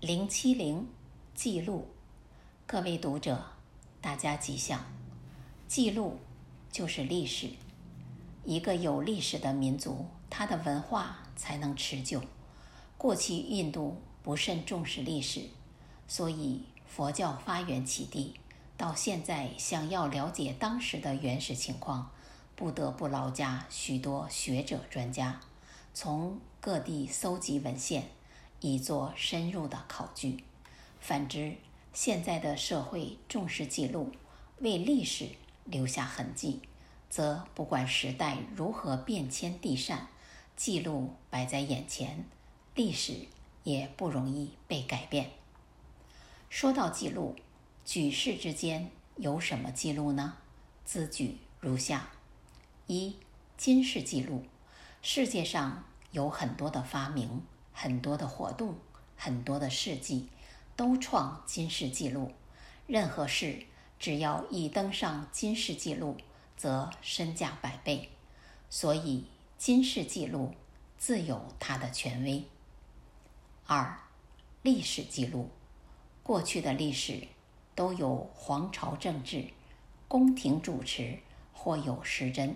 零七零记录，各位读者，大家吉祥。记录就是历史，一个有历史的民族，它的文化才能持久。过去印度不甚重视历史，所以佛教发源起地，到现在想要了解当时的原始情况，不得不劳驾许多学者专家，从各地搜集文献。以做深入的考据。反之，现在的社会重视记录，为历史留下痕迹，则不管时代如何变迁递嬗，记录摆在眼前，历史也不容易被改变。说到记录，举世之间有什么记录呢？兹举如下：一、今世记录。世界上有很多的发明。很多的活动，很多的事迹，都创军事记录。任何事只要一登上军事记录，则身价百倍。所以，军事记录自有它的权威。二、历史记录。过去的历史都有皇朝政治、宫廷主持或有实真，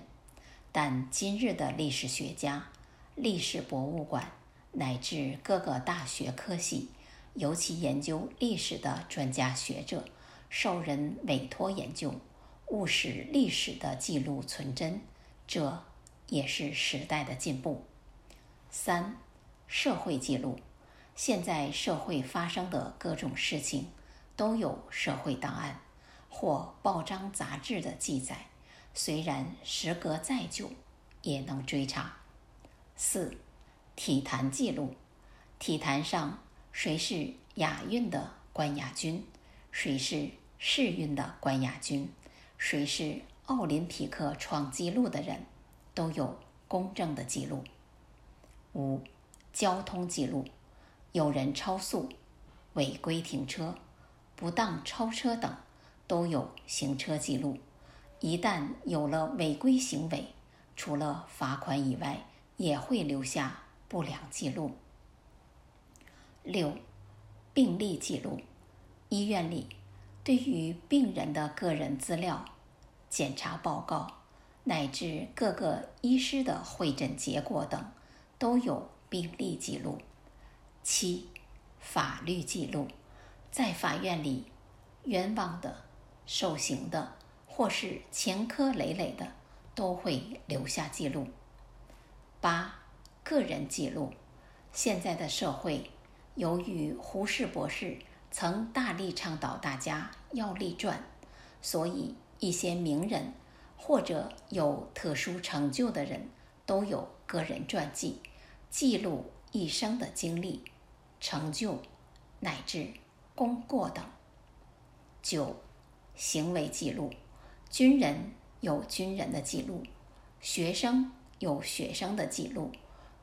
但今日的历史学家、历史博物馆。乃至各个大学科系，尤其研究历史的专家学者，受人委托研究，务使历史的记录存真，这也是时代的进步。三、社会记录。现在社会发生的各种事情，都有社会档案或报章杂志的记载，虽然时隔再久，也能追查。四。体坛记录：体坛上谁是亚运的冠亚军，谁是世运的冠亚军，谁是奥林匹克创纪录的人，都有公正的记录。五、交通记录：有人超速、违规停车、不当超车等，都有行车记录。一旦有了违规行为，除了罚款以外，也会留下。不良记录。六、病历记录。医院里对于病人的个人资料、检查报告，乃至各个医师的会诊结果等，都有病历记录。七、法律记录。在法院里，冤枉的、受刑的，或是前科累累的，都会留下记录。个人记录。现在的社会，由于胡适博士曾大力倡导大家要立传，所以一些名人或者有特殊成就的人都有个人传记，记录一生的经历、成就乃至功过等。九、行为记录。军人有军人的记录，学生有学生的记录。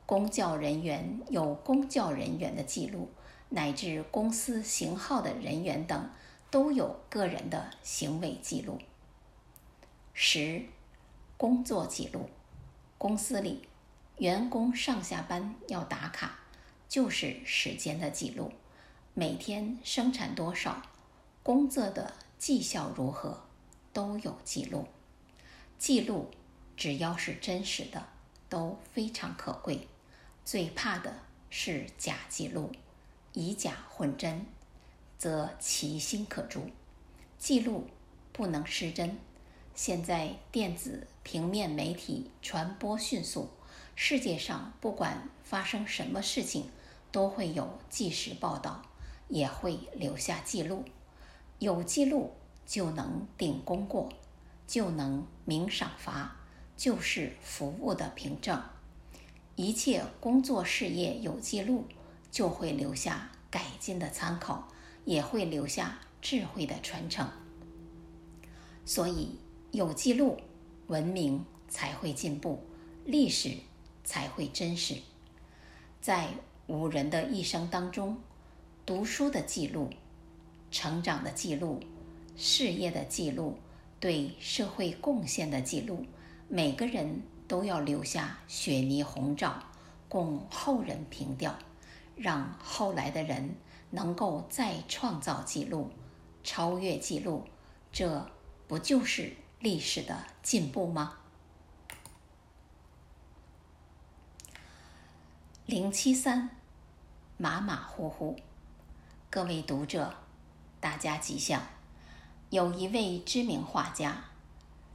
公教人员有公教人员的记录，乃至公司型号的人员等，都有个人的行为记录。十、工作记录。公司里，员工上下班要打卡，就是时间的记录。每天生产多少，工作的绩效如何，都有记录。记录只要是真实的，都非常可贵。最怕的是假记录，以假混真，则其心可诛。记录不能失真。现在电子平面媒体传播迅速，世界上不管发生什么事情，都会有即时报道，也会留下记录。有记录就能顶功过，就能明赏罚，就是服务的凭证。一切工作事业有记录，就会留下改进的参考，也会留下智慧的传承。所以有记录，文明才会进步，历史才会真实。在五人的一生当中，读书的记录、成长的记录、事业的记录、对社会贡献的记录，每个人。都要留下雪泥红照，供后人凭吊。让后来的人能够再创造记录、超越记录，这不就是历史的进步吗？零七三，马马虎虎。各位读者，大家吉祥。有一位知名画家，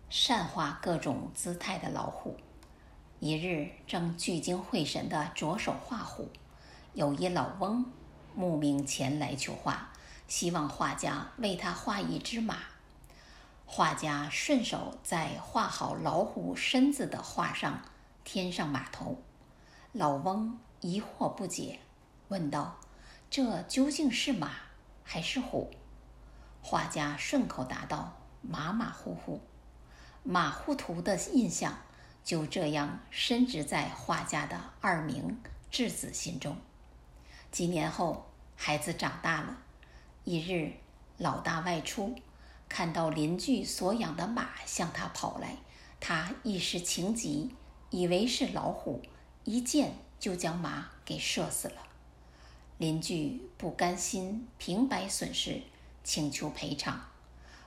善画各种姿态的老虎。一日正聚精会神地着手画虎，有一老翁慕名前来求画，希望画家为他画一只马。画家顺手在画好老虎身子的画上添上马头。老翁疑惑不解，问道：“这究竟是马还是虎？”画家顺口答道：“马马虎虎。”马虎图的印象就这样深植在画家的二名稚子心中。几年后，孩子长大了，一日老大外出，看到邻居所养的马向他跑来，他一时情急，以为是老虎，一箭。就将马给射死了。邻居不甘心平白损失，请求赔偿。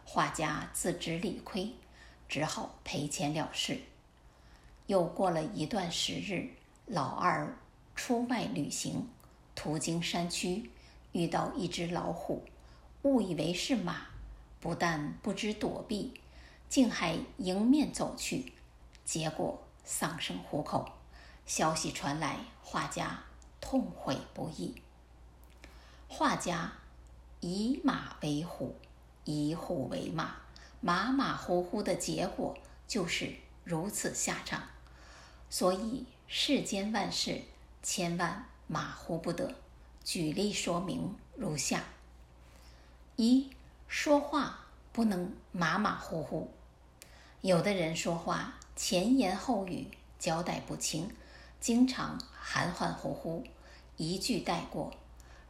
画家自知理亏，只好赔钱了事。又过了一段时日，老二出外旅行，途经山区，遇到一只老虎，误以为是马，不但不知躲避，竟还迎面走去，结果丧生虎口。消息传来，画家痛悔不已。画家以马为虎，以虎为马，马马虎虎的结果就是如此下场。所以世间万事千万马虎不得。举例说明如下：一、说话不能马马虎虎。有的人说话前言后语交代不清。经常含含糊糊，一句带过，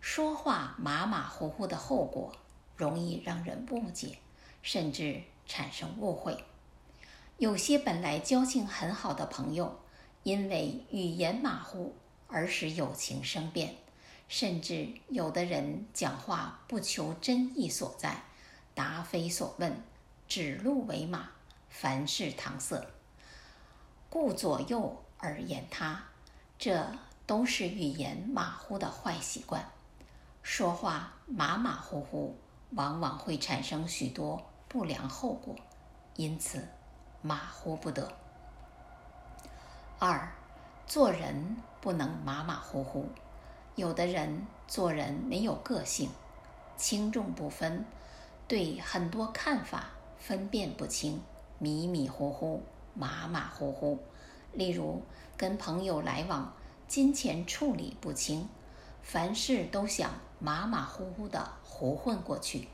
说话马马虎虎的后果，容易让人误解，甚至产生误会。有些本来交情很好的朋友，因为语言马虎而使友情生变，甚至有的人讲话不求真意所在，答非所问，指鹿为马，凡事搪塞，顾左右。而言他，这都是语言马虎的坏习惯。说话马马虎虎，往往会产生许多不良后果，因此马虎不得。二，做人不能马马虎虎。有的人做人没有个性，轻重不分，对很多看法分辨不清，迷迷糊糊，马马虎虎。例如，跟朋友来往，金钱处理不清，凡事都想马马虎虎的糊混过去。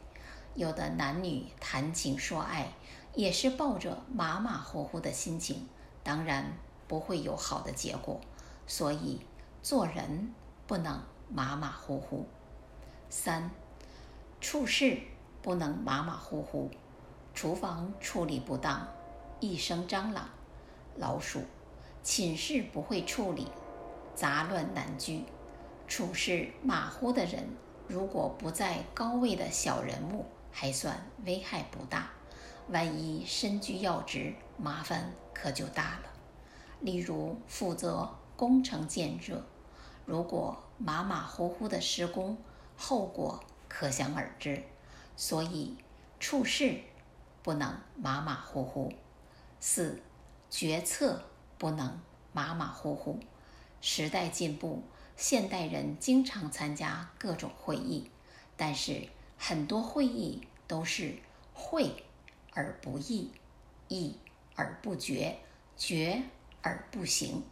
有的男女谈情说爱，也是抱着马马虎虎的心情，当然不会有好的结果。所以做人不能马马虎虎。三，处事不能马马虎虎。厨房处理不当，一生蟑螂、老鼠。寝室不会处理，杂乱难居；处事马虎的人，如果不在高位的小人物，还算危害不大；万一身居要职，麻烦可就大了。例如负责工程建设，如果马马虎虎的施工，后果可想而知。所以处事不能马马虎虎。四，决策。不能马马虎虎。时代进步，现代人经常参加各种会议，但是很多会议都是会而不议，议而不决，决而不行。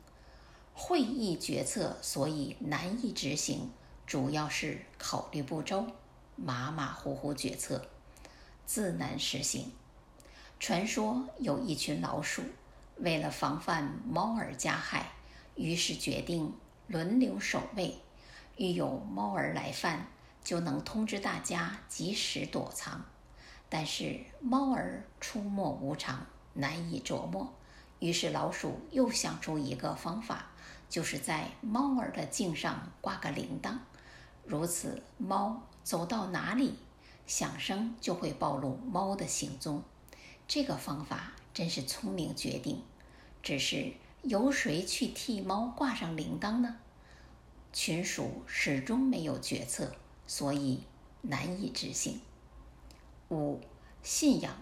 会议决策所以难以执行，主要是考虑不周，马马虎虎决策，自难实行。传说有一群老鼠。为了防范猫儿加害，于是决定轮流守卫。遇有猫儿来犯，就能通知大家及时躲藏。但是猫儿出没无常，难以琢磨。于是老鼠又想出一个方法，就是在猫儿的颈上挂个铃铛，如此猫走到哪里，响声就会暴露猫的行踪。这个方法真是聪明绝顶，只是由谁去替猫挂上铃铛呢？群鼠始终没有决策，所以难以执行。五、信仰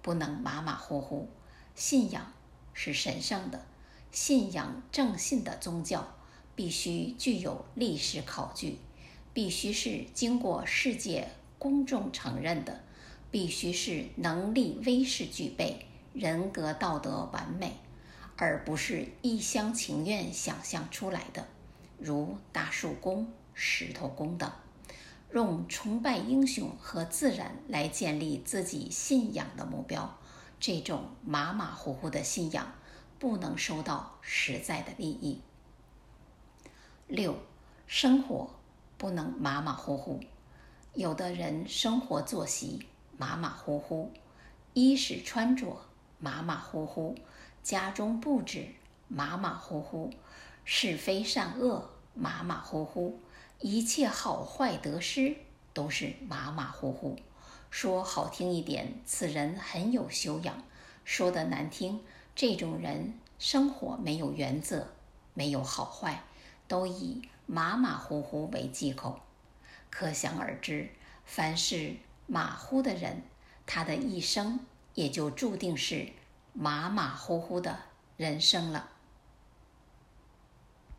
不能马马虎虎，信仰是神圣的，信仰正信的宗教必须具有历史考据，必须是经过世界公众承认的。必须是能力、威势具备，人格道德完美，而不是一厢情愿想象出来的，如大树公、石头公等，用崇拜英雄和自然来建立自己信仰的目标。这种马马虎虎的信仰不能收到实在的利益。六，生活不能马马虎虎，有的人生活作息。马马虎虎，衣食穿着马马虎虎，家中布置马马虎虎，是非善恶马马虎虎，一切好坏得失都是马马虎虎。说好听一点，此人很有修养；说的难听，这种人生活没有原则，没有好坏，都以马马虎虎为借口。可想而知，凡是。马虎的人，他的一生也就注定是马马虎虎的人生了。